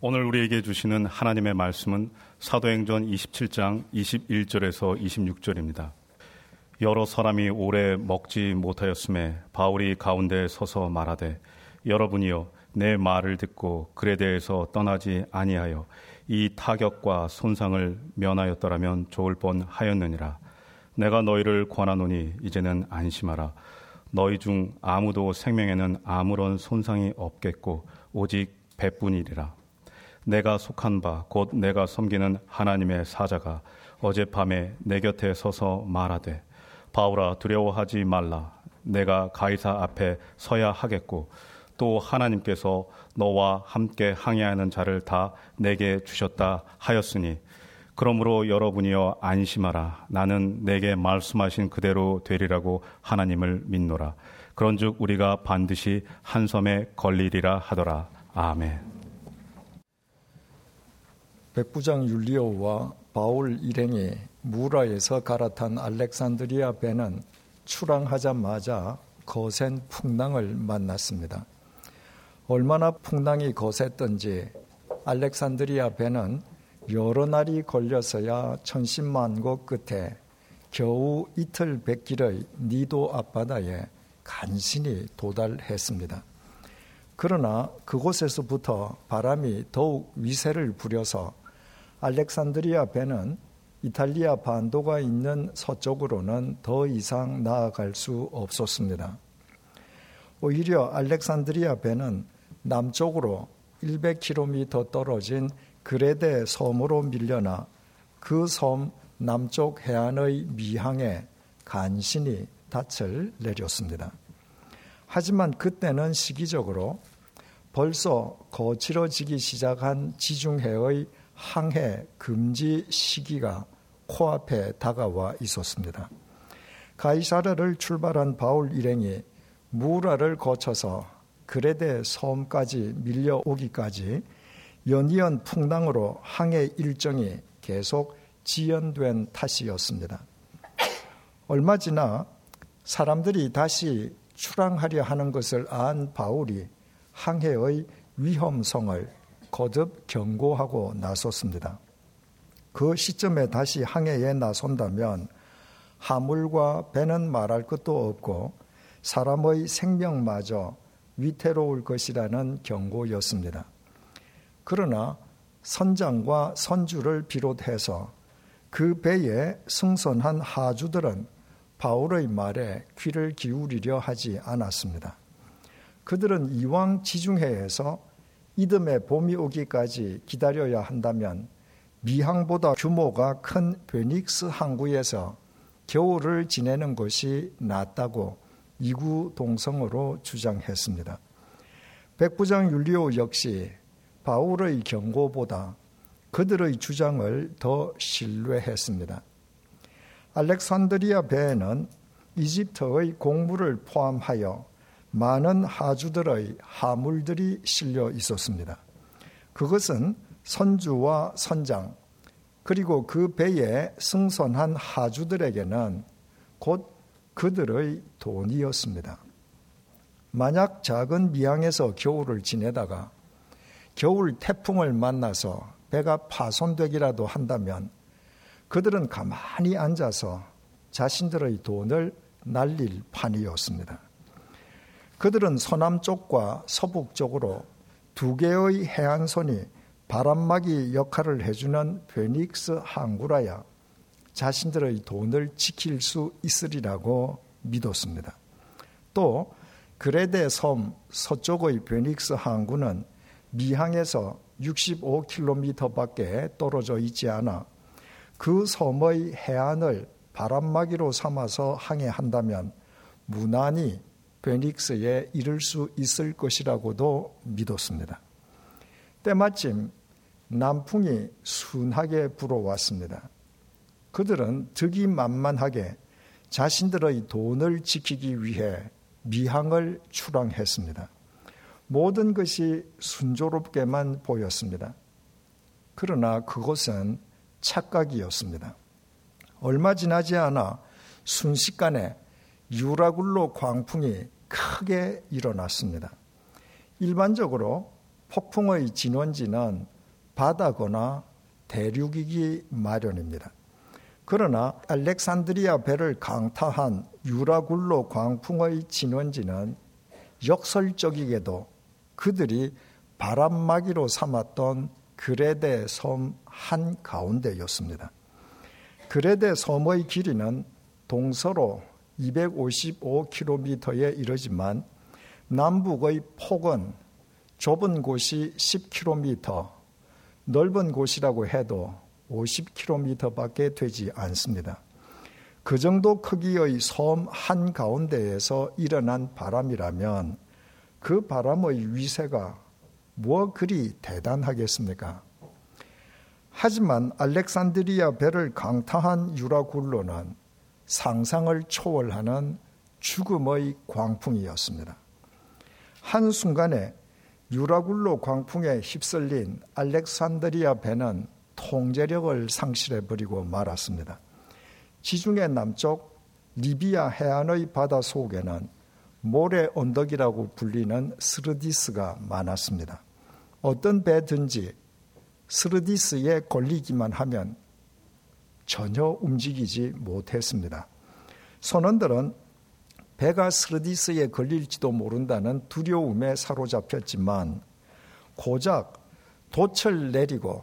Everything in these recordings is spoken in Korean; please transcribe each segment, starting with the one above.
오늘 우리에게 주시는 하나님의 말씀은 사도행전 27장 21절에서 26절입니다. 여러 사람이 오래 먹지 못하였음에 바울이 가운데 서서 말하되 여러분이여 내 말을 듣고 글에 대해서 떠나지 아니하여 이 타격과 손상을 면하였더라면 좋을 뻔 하였느니라. 내가 너희를 권하노니 이제는 안심하라. 너희 중 아무도 생명에는 아무런 손상이 없겠고 오직 배뿐이리라. 내가 속한 바 곧 내가 섬기는 하나님의 사자가 어젯밤에 내 곁에 서서 말하되 바울아 두려워하지 말라. 내가 가이사 앞에 서야 하겠고 또 하나님께서 너와 함께 항해하는 자를 다 내게 주셨다 하였으니 그러므로 여러분이여 안심하라. 나는 내게 말씀하신 그대로 되리라고 하나님을 믿노라. 그런즉 우리가 반드시 한 섬에 걸리리라 하더라. 아멘 백부장 율리오와 바울 일행이 무라에서 갈아탄 알렉산드리아 배는 출항하자마자 거센 풍랑을 만났습니다. 얼마나 풍랑이 거셌던지 알렉산드리아 배는 여러 날이 걸려서야 천신만고 끝에 겨우 이틀 백길의 니도 앞바다에 간신히 도달했습니다. 그러나 그곳에서부터 바람이 더욱 위세를 부려서 알렉산드리아 배는 이탈리아 반도가 있는 서쪽으로는 더 이상 나아갈 수 없었습니다. 오히려 알렉산드리아 배는 남쪽으로 100km 떨어진 그레데 섬으로 밀려나 그 섬 남쪽 해안의 미항에 간신히 닻을 내렸습니다. 하지만 그때는 시기적으로 벌써 거칠어지기 시작한 지중해의 항해 금지 시기가 코앞에 다가와 있었습니다. 가이사르를 출발한 바울 일행이 무라를 거쳐서 그레데 섬까지 밀려오기까지 연이은 풍랑으로 항해 일정이 계속 지연된 탓이었습니다. 얼마 지나 사람들이 다시 출항하려 하는 것을 안 바울이 항해의 위험성을 거듭 경고하고 나섰습니다. 그 시점에 다시 항해에 나선다면 하물과 배는 말할 것도 없고 사람의 생명마저 위태로울 것이라는 경고였습니다. 그러나 선장과 선주를 비롯해서 그 배에 승선한 하주들은 바울의 말에 귀를 기울이려 하지 않았습니다. 그들은 이왕 지중해에서 이듬해 봄이 오기까지 기다려야 한다면 미항보다 규모가 큰 베닉스 항구에서 겨울을 지내는 것이 낫다고 이구 동성으로 주장했습니다. 백부장 율리오 역시 바울의 경고보다 그들의 주장을 더 신뢰했습니다. 알렉산드리아 배에는 이집트의 공물을 포함하여 많은 하주들의 하물들이 실려 있었습니다. 그것은 선주와 선장, 그리고 그 배에 승선한 하주들에게는 곧 그들의 돈이었습니다. 만약 작은 미항에서 겨울을 지내다가 겨울 태풍을 만나서 배가 파손되기라도 한다면 그들은 가만히 앉아서 자신들의 돈을 날릴 판이었습니다. 그들은 서남쪽과 서북쪽으로 두 개의 해안선이 바람막이 역할을 해주는 페닉스 항구라야 자신들의 돈을 지킬 수 있으리라고 믿었습니다. 또 그레데 섬 서쪽의 베닉스 항구는 미항에서 65km 밖에 떨어져 있지 않아 그 섬의 해안을 바람막이로 삼아서 항해한다면 무난히 베닉스에 이를 수 있을 것이라고도 믿었습니다. 때마침 남풍이 순하게 불어왔습니다. 그들은 득이 만만하게 자신들의 돈을 지키기 위해 미항을 출항했습니다. 모든 것이 순조롭게만 보였습니다. 그러나 그것은 착각이었습니다. 얼마 지나지 않아 순식간에 유라굴로 광풍이 크게 일어났습니다. 일반적으로 폭풍의 진원지는 바다거나 대륙이기 마련입니다. 그러나 알렉산드리아 배를 강타한 유라굴로 광풍의 진원지는 역설적이게도 그들이 바람막이로 삼았던 그레데 섬 한가운데였습니다. 그레데 섬의 길이는 동서로 255km에 이르지만 남북의 폭은 좁은 곳이 10km, 넓은 곳이라고 해도 50km밖에 되지 않습니다. 그 정도 크기의 섬 한가운데에서 일어난 바람이라면 그 바람의 위세가 뭐 그리 대단하겠습니까? 하지만 알렉산드리아 배를 강타한 유라굴로는 상상을 초월하는 죽음의 광풍이었습니다. 한순간에 유라굴로 광풍에 휩쓸린 알렉산드리아 배는 통제력을 상실해버리고 말았습니다. 지중해 남쪽 리비아 해안의 바다 속에는 모래 언덕이라고 불리는 스르디스가 많았습니다. 어떤 배든지 스르디스에 걸리기만 하면 전혀 움직이지 못했습니다. 선원들은 배가 스르디스에 걸릴지도 모른다는 두려움에 사로잡혔지만 고작 돛을 내리고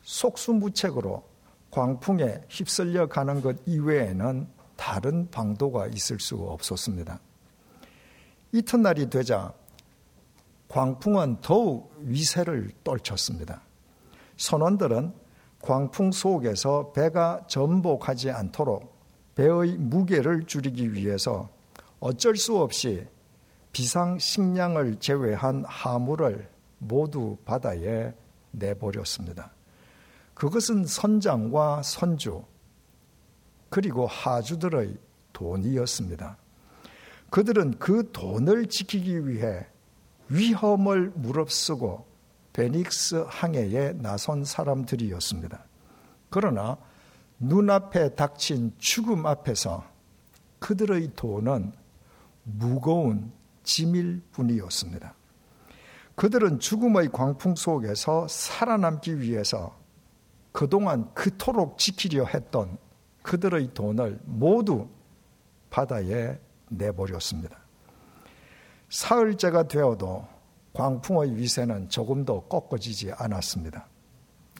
속수무책으로 광풍에 휩쓸려 가는 것 이외에는 다른 방도가 있을 수 없었습니다. 이튿날이 되자 광풍은 더욱 위세를 떨쳤습니다. 선원들은 광풍 속에서 배가 전복하지 않도록 배의 무게를 줄이기 위해서 어쩔 수 없이 비상 식량을 제외한 하물을 모두 바다에 내버렸습니다. 그것은 선장과 선주 그리고 하주들의 돈이었습니다. 그들은 그 돈을 지키기 위해 위험을 무릅쓰고 베닉스 항해에 나선 사람들이었습니다. 그러나 눈앞에 닥친 죽음 앞에서 그들의 돈은 무거운 짐일 뿐이었습니다. 그들은 죽음의 광풍 속에서 살아남기 위해서 그동안 그토록 지키려 했던 그들의 돈을 모두 바다에 내버렸습니다. 사흘째가 되어도 광풍의 위세는 조금도 꺾어지지 않았습니다.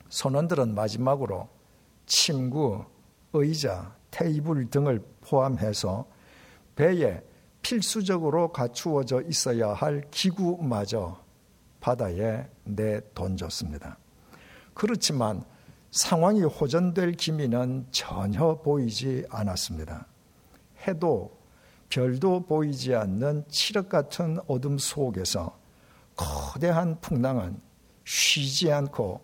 선원들은 마지막으로 침구, 의자, 테이블 등을 포함해서 배에 필수적으로 갖추어져 있어야 할 기구마저 바다에 내던졌습니다. 그렇지만 상황이 호전될 기미는 전혀 보이지 않았습니다. 해도 별도 보이지 않는 칠흑 같은 어둠 속에서 거대한 풍랑은 쉬지 않고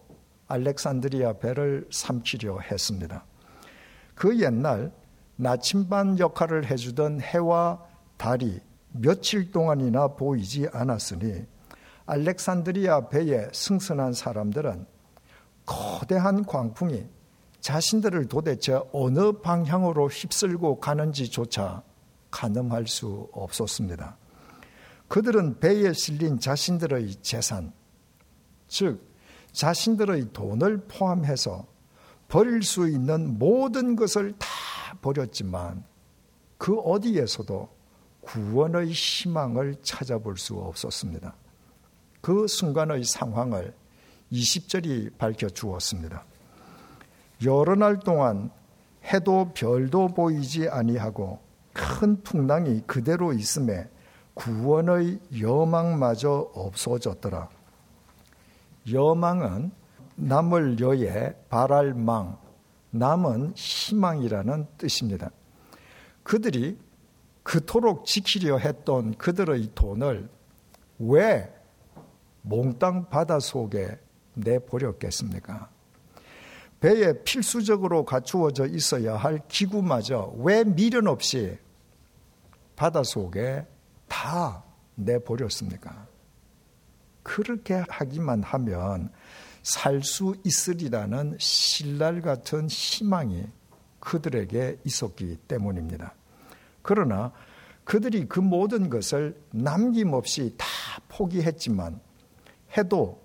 알렉산드리아 배를 삼키려 했습니다. 그 옛날 나침반 역할을 해주던 해와 달이 며칠 동안이나 보이지 않았으니 알렉산드리아 배에 승선한 사람들은 거대한 광풍이 자신들을 도대체 어느 방향으로 휩쓸고 가는지조차 가늠할 수 없었습니다. 그들은 배에 실린 자신들의 재산, 즉, 자신들의 돈을 포함해서 버릴 수 있는 모든 것을 다 버렸지만 그 어디에서도 구원의 희망을 찾아볼 수 없었습니다. 그 순간의 상황을 20절이 밝혀 주었습니다. 여러 날 동안 해도 별도 보이지 아니하고 큰 풍랑이 그대로 있음에 구원의 여망마저 없어졌더라. 여망은 남을 여에 바랄 망, 남은 희망이라는 뜻입니다. 그들이 그토록 지키려 했던 그들의 돈을 왜 몽땅 바다 속에 내버렸겠습니까? 배에 필수적으로 갖추어져 있어야 할 기구마저 왜 미련 없이 바다 속에 다 내버렸습니까? 그렇게 하기만 하면 살 수 있으리라는 신랄 같은 희망이 그들에게 있었기 때문입니다. 그러나 그들이 그 모든 것을 남김없이 다 포기했지만 해도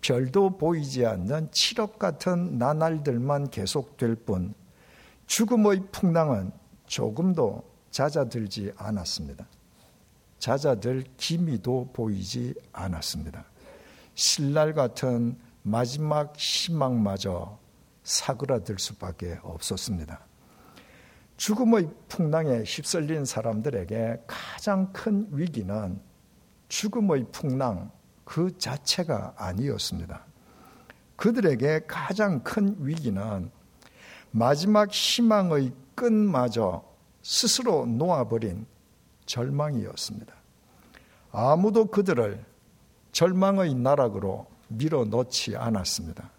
별도 보이지 않는 칠흑 같은 나날들만 계속될 뿐 죽음의 풍랑은 조금도 잦아들지 않았습니다. 잦아들 기미도 보이지 않았습니다. 신랄 같은 마지막 희망마저 사그라들 수밖에 없었습니다. 죽음의 풍랑에 휩쓸린 사람들에게 가장 큰 위기는 죽음의 풍랑 그 자체가 아니었습니다. 그들에게 가장 큰 위기는 마지막 희망의 끈마저 스스로 놓아버린 절망이었습니다. 아무도 그들을 절망의 나락으로 밀어넣지 않았습니다.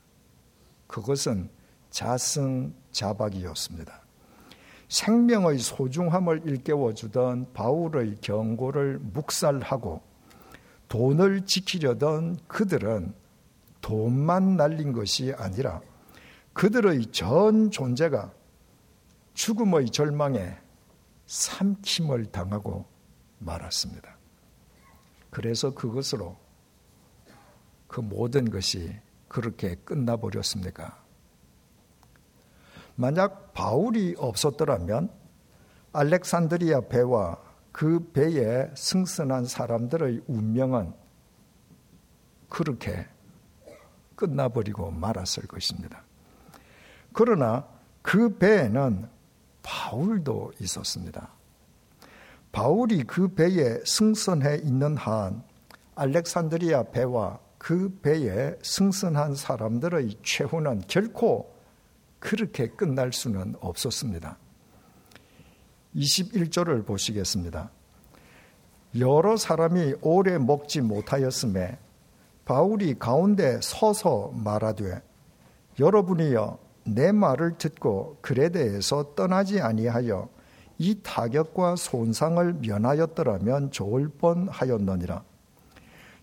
그것은 자승자박이었습니다. 생명의 소중함을 일깨워 주던 바울의 경고를 묵살하고 돈을 지키려던 그들은 돈만 날린 것이 아니라 그들의 전 존재가 죽음의 절망에 삼킴을 당하고 말았습니다. 그래서 그것으로 그 모든 것이 그렇게 끝나버렸습니까? 만약 바울이 없었더라면 알렉산드리아 배와 그 배에 승선한 사람들의 운명은 그렇게 끝나버리고 말았을 것입니다. 그러나 그 배에는 바울도 있었습니다. 바울이 그 배에 승선해 있는 한 알렉산드리아 배와 그 배에 승선한 사람들의 최후는 결코 그렇게 끝날 수는 없었습니다. 21절을 보시겠습니다. 여러 사람이 오래 먹지 못하였음에 바울이 가운데 서서 말하되 여러분이여 내 말을 듣고 그레데에서 떠나지 아니하여 이 타격과 손상을 면하였더라면 좋을 뻔하였느니라.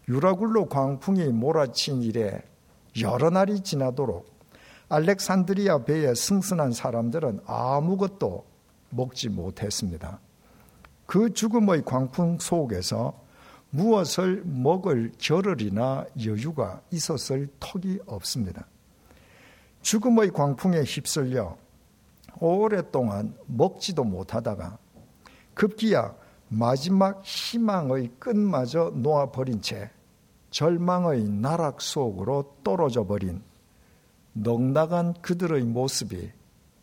유라굴로 광풍이 몰아친 이래 여러 날이 지나도록 알렉산드리아 배에 승선한 사람들은 아무것도 먹지 못했습니다. 그 죽음의 광풍 속에서 무엇을 먹을 겨를이나 여유가 있었을 턱이 없습니다. 죽음의 광풍에 휩쓸려 오랫동안 먹지도 못하다가 급기야 마지막 희망의 끝마저 놓아버린 채 절망의 나락 속으로 떨어져 버린 넉나간 그들의 모습이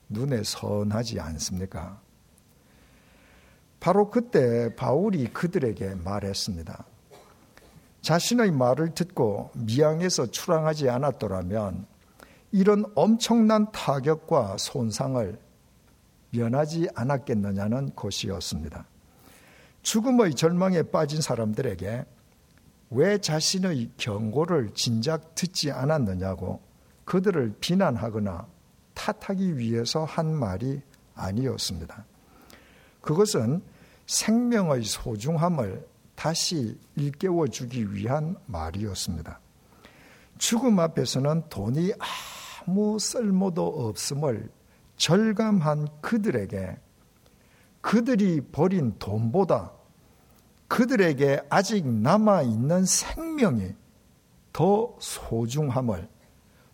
눈에 선하지 않습니까? 바로 그때 바울이 그들에게 말했습니다. 자신의 말을 듣고 미양에서 출항하지 않았더라면 이런 엄청난 타격과 손상을 면하지 않았겠느냐는 것이었습니다. 죽음의 절망에 빠진 사람들에게 왜 자신의 경고를 진작 듣지 않았느냐고 그들을 비난하거나 탓하기 위해서 한 말이 아니었습니다. 그것은 생명의 소중함을 다시 일깨워 주기 위한 말이었습니다. 죽음 앞에서는 돈이 아무 쓸모도 없음을 절감한 그들에게 그들이 버린 돈보다 그들에게 아직 남아 있는 생명이 더 소중함을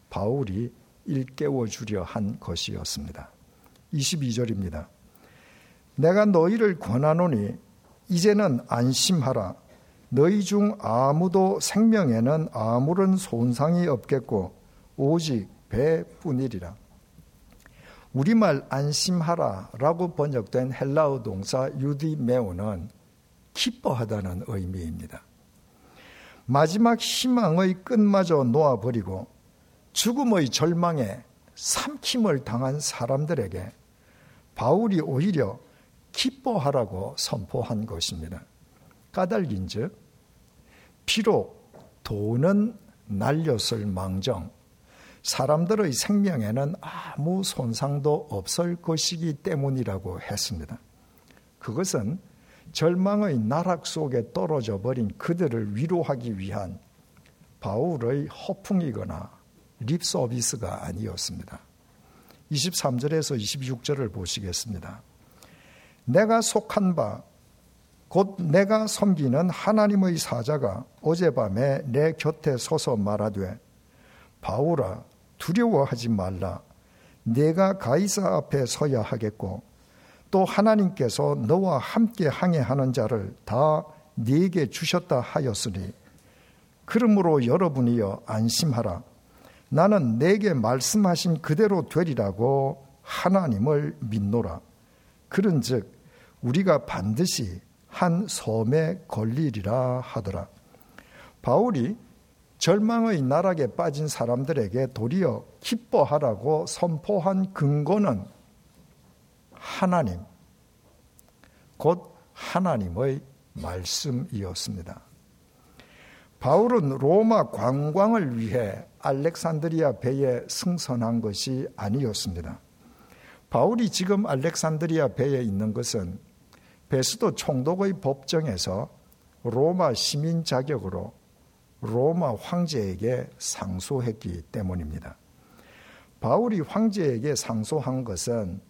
바울이 일깨워 주려 한 것이었습니다. 22절입니다. 내가 너희를 권하노니 이제는 안심하라. 너희 중 아무도 생명에는 아무런 손상이 없겠고 오직 배뿐이리라. 우리말 안심하라라고 번역된 헬라어 동사 유디메오는 기뻐하다는 의미입니다. 마지막 희망의 끝마저 놓아버리고 죽음의 절망에 삼킴을 당한 사람들에게 바울이 오히려 기뻐하라고 선포한 것입니다. 까닭인 즉, 비록 돈은 날렸을 망정, 사람들의 생명에는 아무 손상도 없을 것이기 때문이라고 했습니다. 그것은 절망의 나락 속에 떨어져 버린 그들을 위로하기 위한 바울의 허풍이거나 립 서비스가 아니었습니다. 23절에서 26절을 보시겠습니다. 내가 속한 바 곧 내가 섬기는 하나님의 사자가 어젯밤에 내 곁에 서서 말하되 바울아 두려워하지 말라. 내가 가이사 앞에 서야 하겠고 또 하나님께서 너와 함께 항해하는 자를 다 네게 주셨다 하였으니 그러므로 여러분이여 안심하라. 나는 내게 말씀하신 그대로 되리라고 하나님을 믿노라. 그런즉 우리가 반드시 한 섬에 걸리리라 하더라. 바울이 절망의 나락에 빠진 사람들에게 도리어 기뻐하라고 선포한 근거는 하나님, 곧 하나님의 말씀이었습니다. 바울은 로마 관광을 위해 알렉산드리아 배에 승선한 것이 아니었습니다. 바울이 지금 알렉산드리아 배에 있는 것은 베스도 총독의 법정에서 로마 시민 자격으로 로마 황제에게 상소했기 때문입니다. 바울이 황제에게 상소한 것은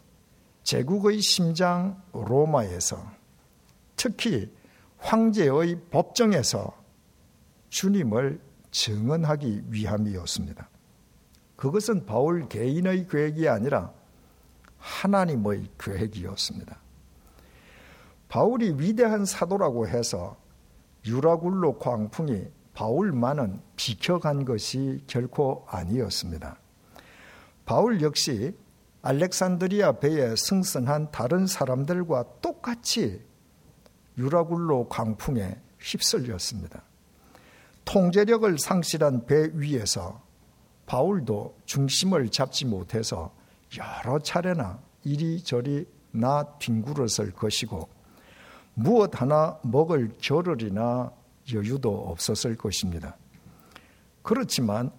제국의 심장 로마에서 특히 황제의 법정에서 주님을 증언하기 위함이었습니다. 그것은 바울 개인의 계획이 아니라 하나님의 계획이었습니다. 바울이 위대한 사도라고 해서 유라굴로 광풍이 바울만은 비켜간 것이 결코 아니었습니다. 바울 역시 알렉산드리아 배에 승선한 다른 사람들과 똑같이 유라굴로 광풍에 휩쓸렸습니다. 통제력을 상실한 배 위에서 바울도 중심을 잡지 못해서 여러 차례나 이리저리 나 뒹굴었을 것이고 무엇 하나 먹을 겨를이나 여유도 없었을 것입니다. 그렇지만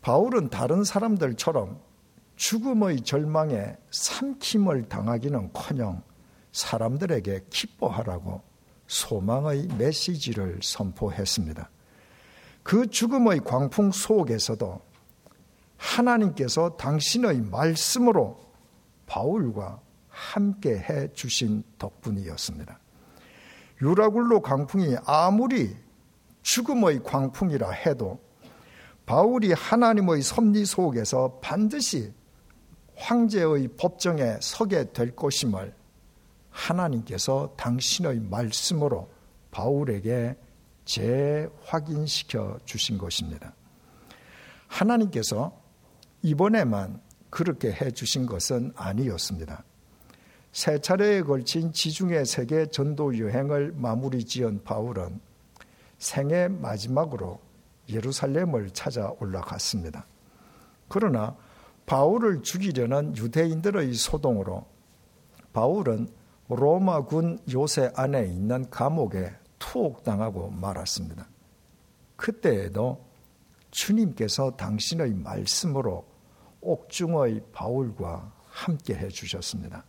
바울은 다른 사람들처럼 죽음의 절망에 삼킴을 당하기는 커녕 사람들에게 기뻐하라고 소망의 메시지를 선포했습니다. 그 죽음의 광풍 속에서도 하나님께서 당신의 말씀으로 바울과 함께 해 주신 덕분이었습니다. 유라굴로 광풍이 아무리 죽음의 광풍이라 해도 바울이 하나님의 섭리 속에서 반드시 황제의 법정에 서게 될 것임을 하나님께서 당신의 말씀으로 바울에게 재확인시켜 주신 것입니다. 하나님께서 이번에만 그렇게 해 주신 것은 아니었습니다. 세 차례에 걸친 지중해 세계 전도 여행을 마무리 지은 바울은 생애 마지막으로 예루살렘을 찾아 올라갔습니다. 그러나 바울을 죽이려는 유대인들의 소동으로 바울은 로마군 요새 안에 있는 감옥에 투옥당하고 말았습니다. 그때에도 주님께서 당신의 말씀으로 옥중의 바울과 함께 해 주셨습니다.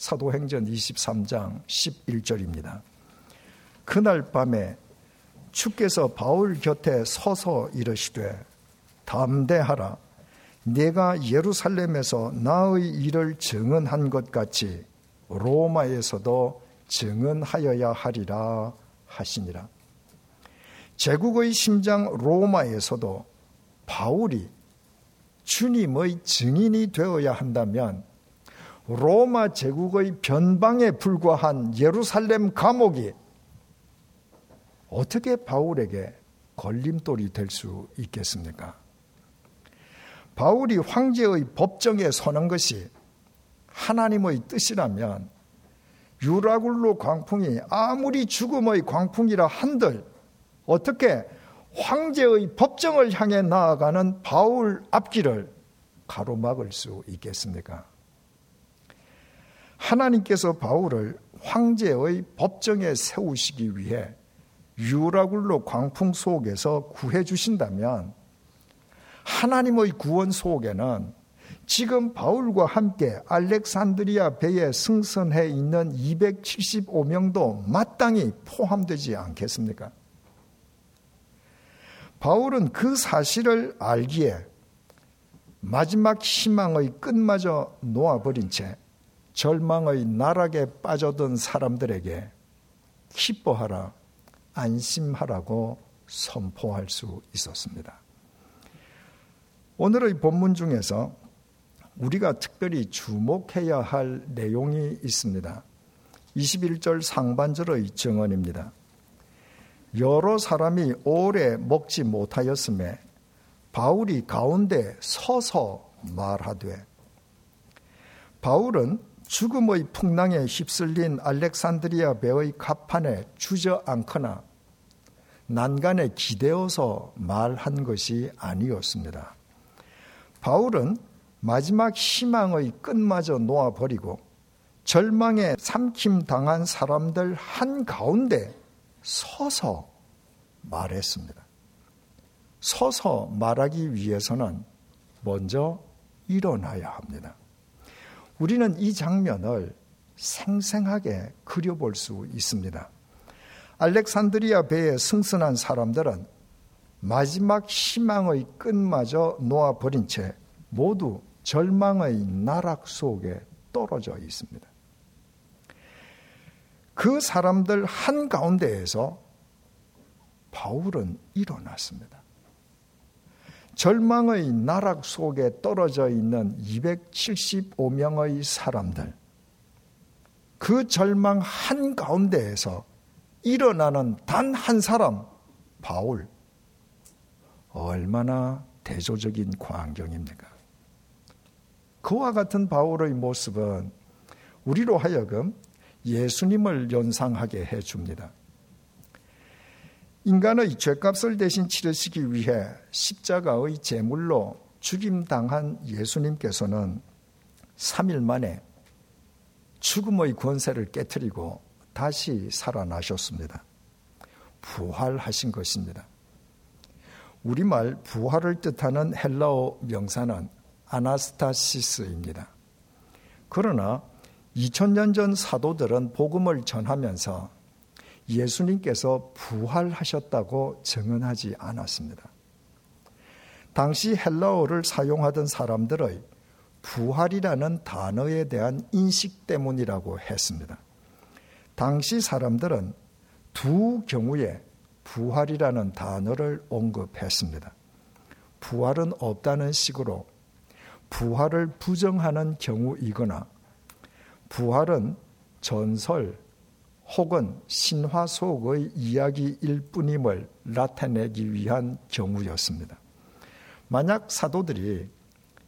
사도행전 23장 11절입니다. 그날 밤에 주께서 바울 곁에 서서 이르시되 담대하라 내가 예루살렘에서 나의 일을 증언한 것 같이 로마에서도 증언하여야 하리라 하시니라. 제국의 심장 로마에서도 바울이 주님의 증인이 되어야 한다면 로마 제국의 변방에 불과한 예루살렘 감옥이 어떻게 바울에게 걸림돌이 될 수 있겠습니까? 바울이 황제의 법정에 서는 것이 하나님의 뜻이라면 유라굴로 광풍이 아무리 죽음의 광풍이라 한들 어떻게 황제의 법정을 향해 나아가는 바울 앞길을 가로막을 수 있겠습니까? 하나님께서 바울을 황제의 법정에 세우시기 위해 유라굴로 광풍 속에서 구해 주신다면 하나님의 구원 속에는 지금 바울과 함께 알렉산드리아 배에 승선해 있는 275명도 마땅히 포함되지 않겠습니까? 바울은 그 사실을 알기에 마지막 희망의 끝마저 놓아버린 채 절망의 나락에 빠져든 사람들에게 기뻐하라, 안심하라고 선포할 수 있었습니다. 오늘의 본문 중에서 우리가 특별히 주목해야 할 내용이 있습니다. 21절 상반절의 증언입니다. 여러 사람이 오래 먹지 못하였음에 바울이 가운데 서서 말하되 바울은 죽음의 풍랑에 휩쓸린 알렉산드리아 배의 갑판에 주저앉거나 난간에 기대어서 말한 것이 아니었습니다. 바울은 마지막 희망의 끝마저 놓아버리고 절망에 삼킴 당한 사람들 한가운데 서서 말했습니다. 서서 말하기 위해서는 먼저 일어나야 합니다. 우리는 이 장면을 생생하게 그려볼 수 있습니다. 알렉산드리아 배에 승선한 사람들은 마지막 희망의 끝마저 놓아버린 채 모두 절망의 나락 속에 떨어져 있습니다. 그 사람들 한가운데에서 바울은 일어났습니다. 절망의 나락 속에 떨어져 있는 275명의 사람들, 그 절망 한 가운데에서 일어나는 단 한 사람, 바울. 얼마나 대조적인 광경입니까? 그와 같은 바울의 모습은 우리로 하여금 예수님을 연상하게 해 줍니다. 인간의 죄값을 대신 치르시기 위해 십자가의 제물로 죽임당한 예수님께서는 3일 만에 죽음의 권세를 깨뜨리고 다시 살아나셨습니다. 부활하신 것입니다. 우리말 부활을 뜻하는 헬라어 명사는 아나스타시스입니다. 그러나 2000년 전 사도들은 복음을 전하면서 예수님께서 부활하셨다고 증언하지 않았습니다. 당시 헬라어를 사용하던 사람들의 부활이라는 단어에 대한 인식 때문이라고 했습니다. 당시 사람들은 두 경우에 부활이라는 단어를 언급했습니다. 부활은 없다는 식으로 부활을 부정하는 경우이거나 부활은 전설 혹은 신화 속의 이야기일 뿐임을 나타내기 위한 경우였습니다. 만약 사도들이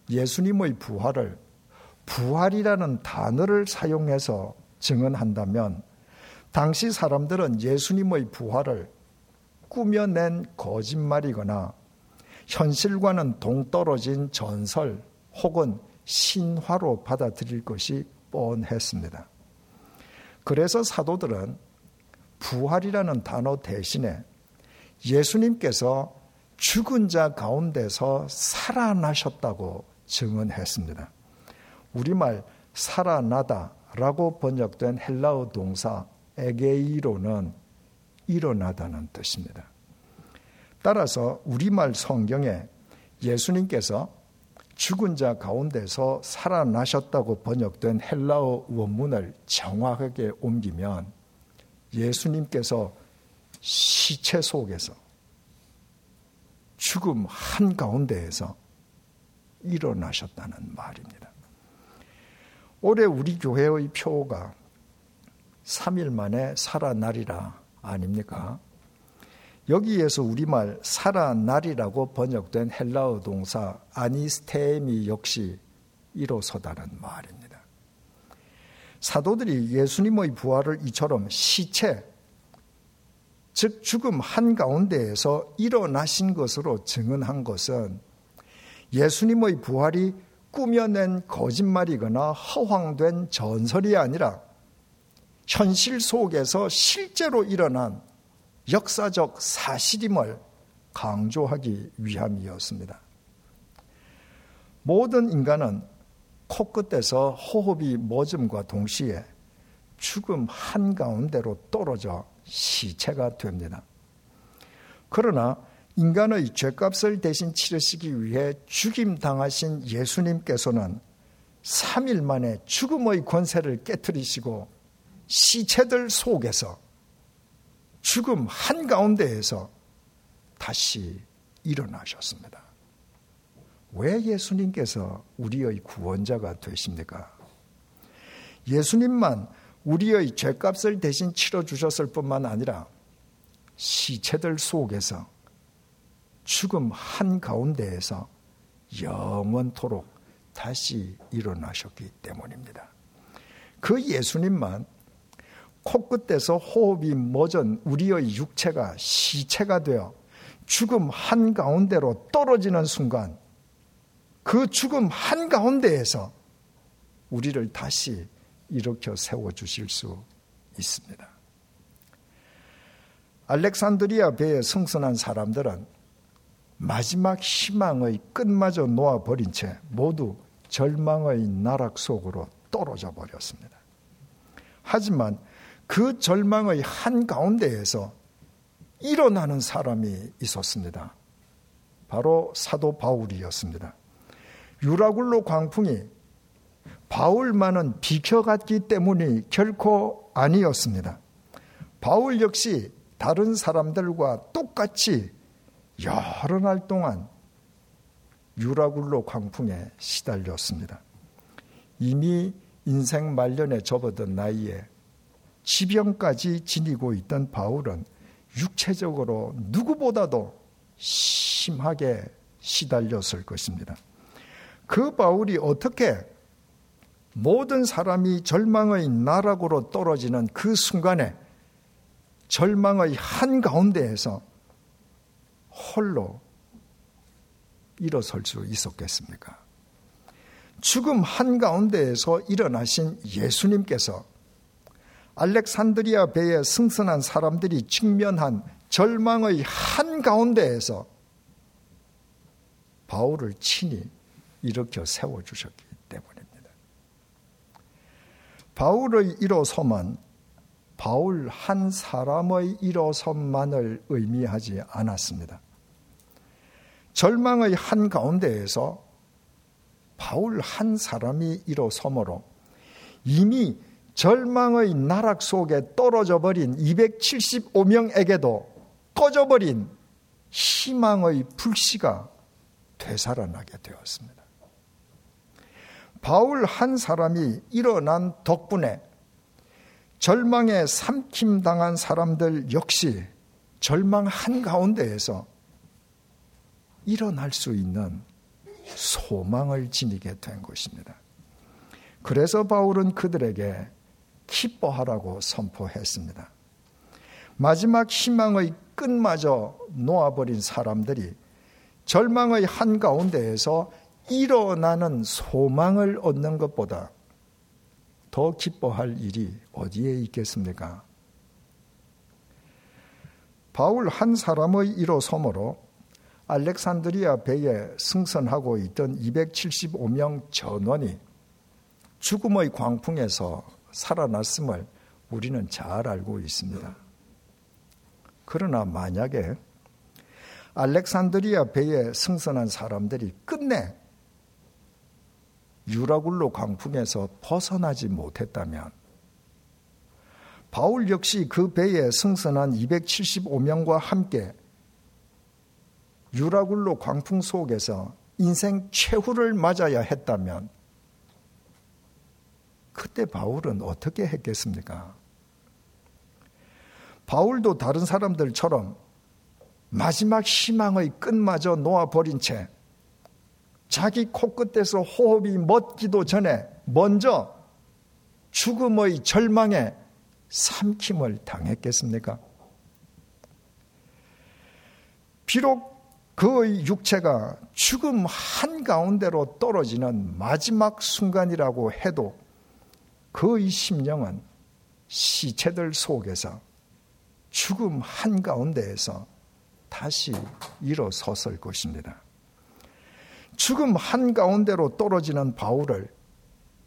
예수님의 부활을 부활이라는 단어를 사용해서 증언한다면 당시 사람들은 예수님의 부활을 꾸며낸 거짓말이거나 현실과는 동떨어진 전설 혹은 신화로 받아들일 것이 뻔했습니다. 그래서 사도들은 부활이라는 단어 대신에 예수님께서 죽은 자 가운데서 살아나셨다고 증언했습니다. 우리말 살아나다라고 번역된 헬라어 동사 에게이로는 일어나다는 뜻입니다. 따라서 우리말 성경에 예수님께서 죽은 자 가운데서 살아나셨다고 번역된 헬라어 원문을 정확하게 옮기면 예수님께서 시체 속에서 죽음 한 가운데에서 일어나셨다는 말입니다. 올해 우리 교회의 표가 3일 만에 살아나리라 아닙니까? 여기에서 우리말 살아나리라고 번역된 헬라어 동사 아니스테미 역시 이로서다는 말입니다. 사도들이 예수님의 부활을 이처럼 시체, 즉 죽음 한가운데에서 일어나신 것으로 증언한 것은 예수님의 부활이 꾸며낸 거짓말이거나 허황된 전설이 아니라 현실 속에서 실제로 일어난 역사적 사실임을 강조하기 위함이었습니다. 모든 인간은 코끝에서 호흡이 멎음과 동시에 죽음 한가운데로 떨어져 시체가 됩니다. 그러나 인간의 죄값을 대신 치르시기 위해 죽임 당하신 예수님께서는 3일 만에 죽음의 권세를 깨뜨리시고 시체들 속에서 죽음 한가운데에서 다시 일어나셨습니다. 왜 예수님께서 우리의 구원자가 되십니까? 예수님만 우리의 죄값을 대신 치러 주셨을 뿐만 아니라 시체들 속에서 죽음 한가운데에서 영원토록 다시 일어나셨기 때문입니다. 그 예수님만 코끝에서 호흡이 멎은 우리의 육체가 시체가 되어 죽음 한가운데로 떨어지는 순간 그 죽음 한가운데에서 우리를 다시 일으켜 세워주실 수 있습니다. 알렉산드리아 배에 승선한 사람들은 마지막 희망의 끝마저 놓아버린 채 모두 절망의 나락 속으로 떨어져 버렸습니다. 하지만 그 절망의 한 가운데에서 일어나는 사람이 있었습니다. 바로 사도 바울이었습니다. 유라굴로 광풍이 바울만은 비켜갔기 때문이 결코 아니었습니다. 바울 역시 다른 사람들과 똑같이 여러 날 동안 유라굴로 광풍에 시달렸습니다. 이미 인생 말년에 접어든 나이에 지병까지 지니고 있던 바울은 육체적으로 누구보다도 심하게 시달렸을 것입니다. 그 바울이 어떻게 모든 사람이 절망의 나락으로 떨어지는 그 순간에 절망의 한가운데에서 홀로 일어설 수 있었겠습니까? 죽음 한가운데에서 일어나신 예수님께서 알렉산드리아 배에 승선한 사람들이 직면한 절망의 한 가운데에서 바울을 친히 일으켜 세워주셨기 때문입니다. 바울의 일어섬은 바울 한 사람의 일어섬만을 의미하지 않았습니다. 절망의 한 가운데에서 바울 한 사람이 일어섬으로 이미 절망의 나락 속에 떨어져 버린 275명에게도 꺼져버린 희망의 불씨가 되살아나게 되었습니다. 바울 한 사람이 일어난 덕분에 절망에 삼킴당한 사람들 역시 절망 한가운데에서 일어날 수 있는 소망을 지니게 된 것입니다. 그래서 바울은 그들에게 기뻐하라고 선포했습니다. 마지막 희망의 끝마저 놓아버린 사람들이 절망의 한가운데에서 일어나는 소망을 얻는 것보다 더 기뻐할 일이 어디에 있겠습니까? 바울 한 사람의 일어섬으로 알렉산드리아 배에 승선하고 있던 275명 전원이 죽음의 광풍에서 살아났음을 우리는 잘 알고 있습니다. 그러나 만약에 알렉산드리아 배에 승선한 사람들이 끝내 유라굴로 광풍에서 벗어나지 못했다면 바울 역시 그 배에 승선한 275명과 함께 유라굴로 광풍 속에서 인생 최후를 맞아야 했다면 그때 바울은 어떻게 했겠습니까? 바울도 다른 사람들처럼 마지막 희망의 끝마저 놓아버린 채 자기 코끝에서 호흡이 멎기도 전에 먼저 죽음의 절망에 삼킴을 당했겠습니까? 비록 그의 육체가 죽음 한가운데로 떨어지는 마지막 순간이라고 해도 그의 심령은 시체들 속에서 죽음 한가운데에서 다시 일어섰을 것입니다. 죽음 한가운데로 떨어지는 바울을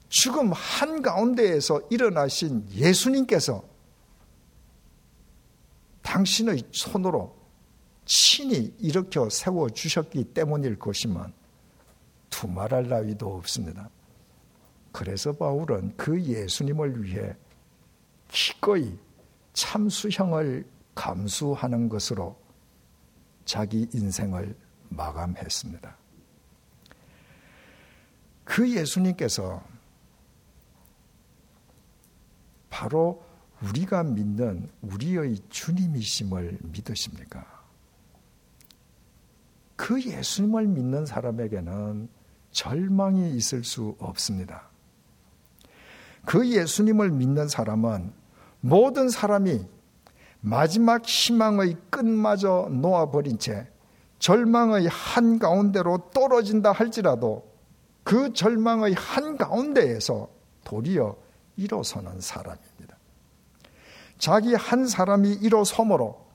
죽음 한가운데에서 일어나신 예수님께서 당신의 손으로 친히 일으켜 세워 주셨기 때문일 것이면 두말할 나위도 없습니다. 그래서 바울은 그 예수님을 위해 기꺼이 참수형을 감수하는 것으로 자기 인생을 마감했습니다. 그 예수님께서 바로 우리가 믿는 우리의 주님이심을 믿으십니까? 그 예수님을 믿는 사람에게는 절망이 있을 수 없습니다. 그 예수님을 믿는 사람은 모든 사람이 마지막 희망의 끝마저 놓아버린 채 절망의 한가운데로 떨어진다 할지라도 그 절망의 한가운데에서 도리어 일어서는 사람입니다. 자기 한 사람이 일어섬으로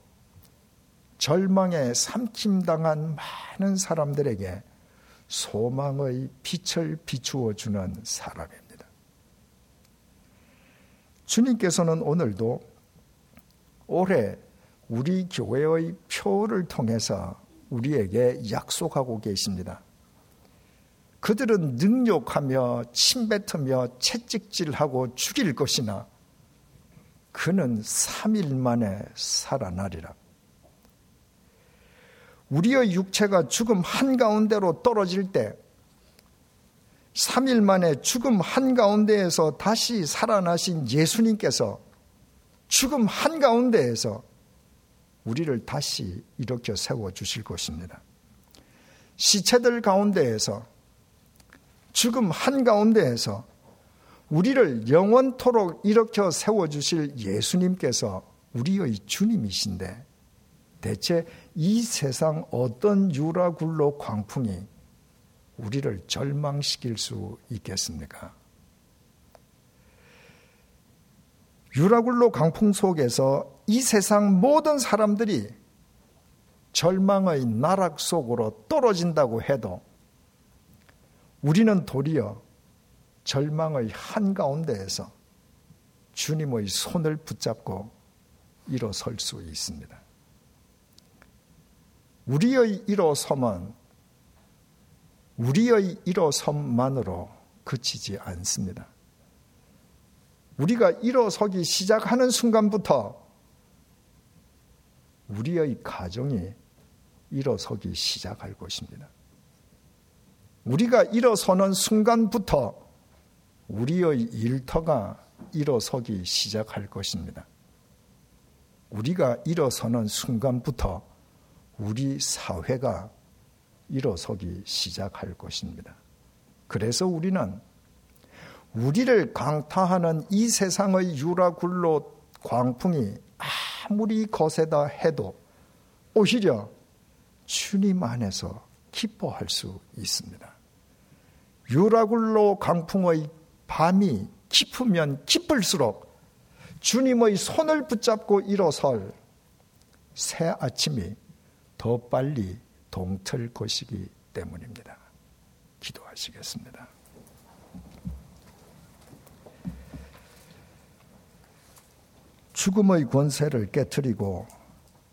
절망에 삼킴당한 많은 사람들에게 소망의 빛을 비추어 주는 사람입니다. 주님께서는 오늘도 올해 우리 교회의 표를 통해서 우리에게 약속하고 계십니다. 그들은 능욕하며 침뱉으며 채찍질하고 죽일 것이나 그는 3일 만에 살아나리라. 우리의 육체가 죽음 한가운데로 떨어질 때 3일 만에 죽음 한가운데에서 다시 살아나신 예수님께서 죽음 한가운데에서 우리를 다시 일으켜 세워 주실 것입니다. 시체들 가운데에서 죽음 한가운데에서 우리를 영원토록 일으켜 세워 주실 예수님께서 우리의 주님이신데 대체 이 세상 어떤 유라굴로 광풍이 우리를 절망시킬 수 있겠습니까? 유라굴로 강풍 속에서 이 세상 모든 사람들이 절망의 나락 속으로 떨어진다고 해도 우리는 도리어 절망의 한가운데에서 주님의 손을 붙잡고 일어설 수 있습니다. 우리의 일어섬은 우리의 일어섬만으로 그치지 않습니다. 우리가 일어서기 시작하는 순간부터 우리의 가정이 일어서기 시작할 것입니다. 우리가 일어서는 순간부터 우리의 일터가 일어서기 시작할 것입니다. 우리가 일어서는 순간부터 우리 사회가 일어서기 시작할 것입니다. 그래서 우리는 우리를 강타하는 이 세상의 유라굴로 광풍이 아무리 거세다 해도 오히려 주님 안에서 기뻐할 수 있습니다. 유라굴로 강풍의 밤이 깊으면 깊을수록 주님의 손을 붙잡고 일어설 새 아침이 더 빨리 동틀 것이기 때문입니다. 기도하시겠습니다. 죽음의 권세를 깨뜨리고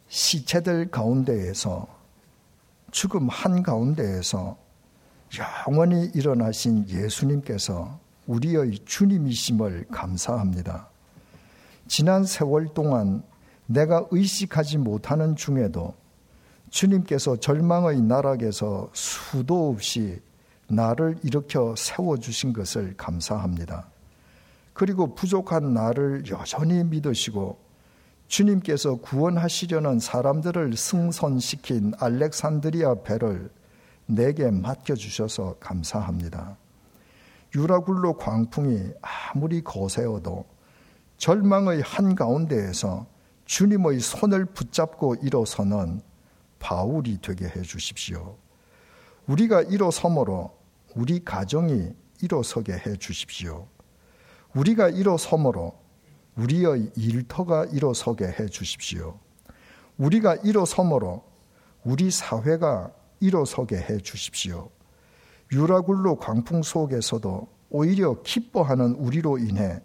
시체들 가운데에서 죽음 한 가운데에서 영원히 일어나신 예수님께서 우리의 주님이심을 감사합니다. 지난 세월 동안 내가 의식하지 못하는 중에도 주님께서 절망의 나락에서 수도 없이 나를 일으켜 세워주신 것을 감사합니다. 그리고 부족한 나를 여전히 믿으시고 주님께서 구원하시려는 사람들을 승선시킨 알렉산드리아 배를 내게 맡겨주셔서 감사합니다. 유라굴로 광풍이 아무리 거세어도 절망의 한가운데에서 주님의 손을 붙잡고 일어서는 바울이 되게 해 주십시오. 우리가 일어섬으로 우리 가정이 일어서게 해 주십시오. 우리가 일어섬으로 우리의 일터가 일어서게 해 주십시오. 우리가 일어섬으로 우리 사회가 일어서게 해 주십시오. 유라굴로 광풍 속에서도 오히려 기뻐하는 우리로 인해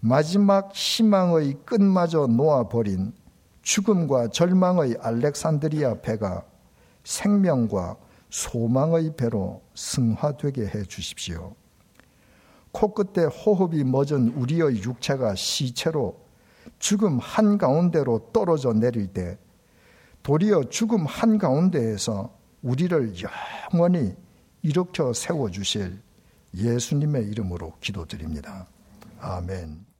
마지막 희망의 끝마저 놓아버린 죽음과 절망의 알렉산드리아 배가 생명과 소망의 배로 승화되게 해 주십시오. 코끝에 호흡이 멎은 우리의 육체가 시체로 죽음 한가운데로 떨어져 내릴 때 도리어 죽음 한가운데에서 우리를 영원히 일으켜 세워주실 예수님의 이름으로 기도드립니다. 아멘.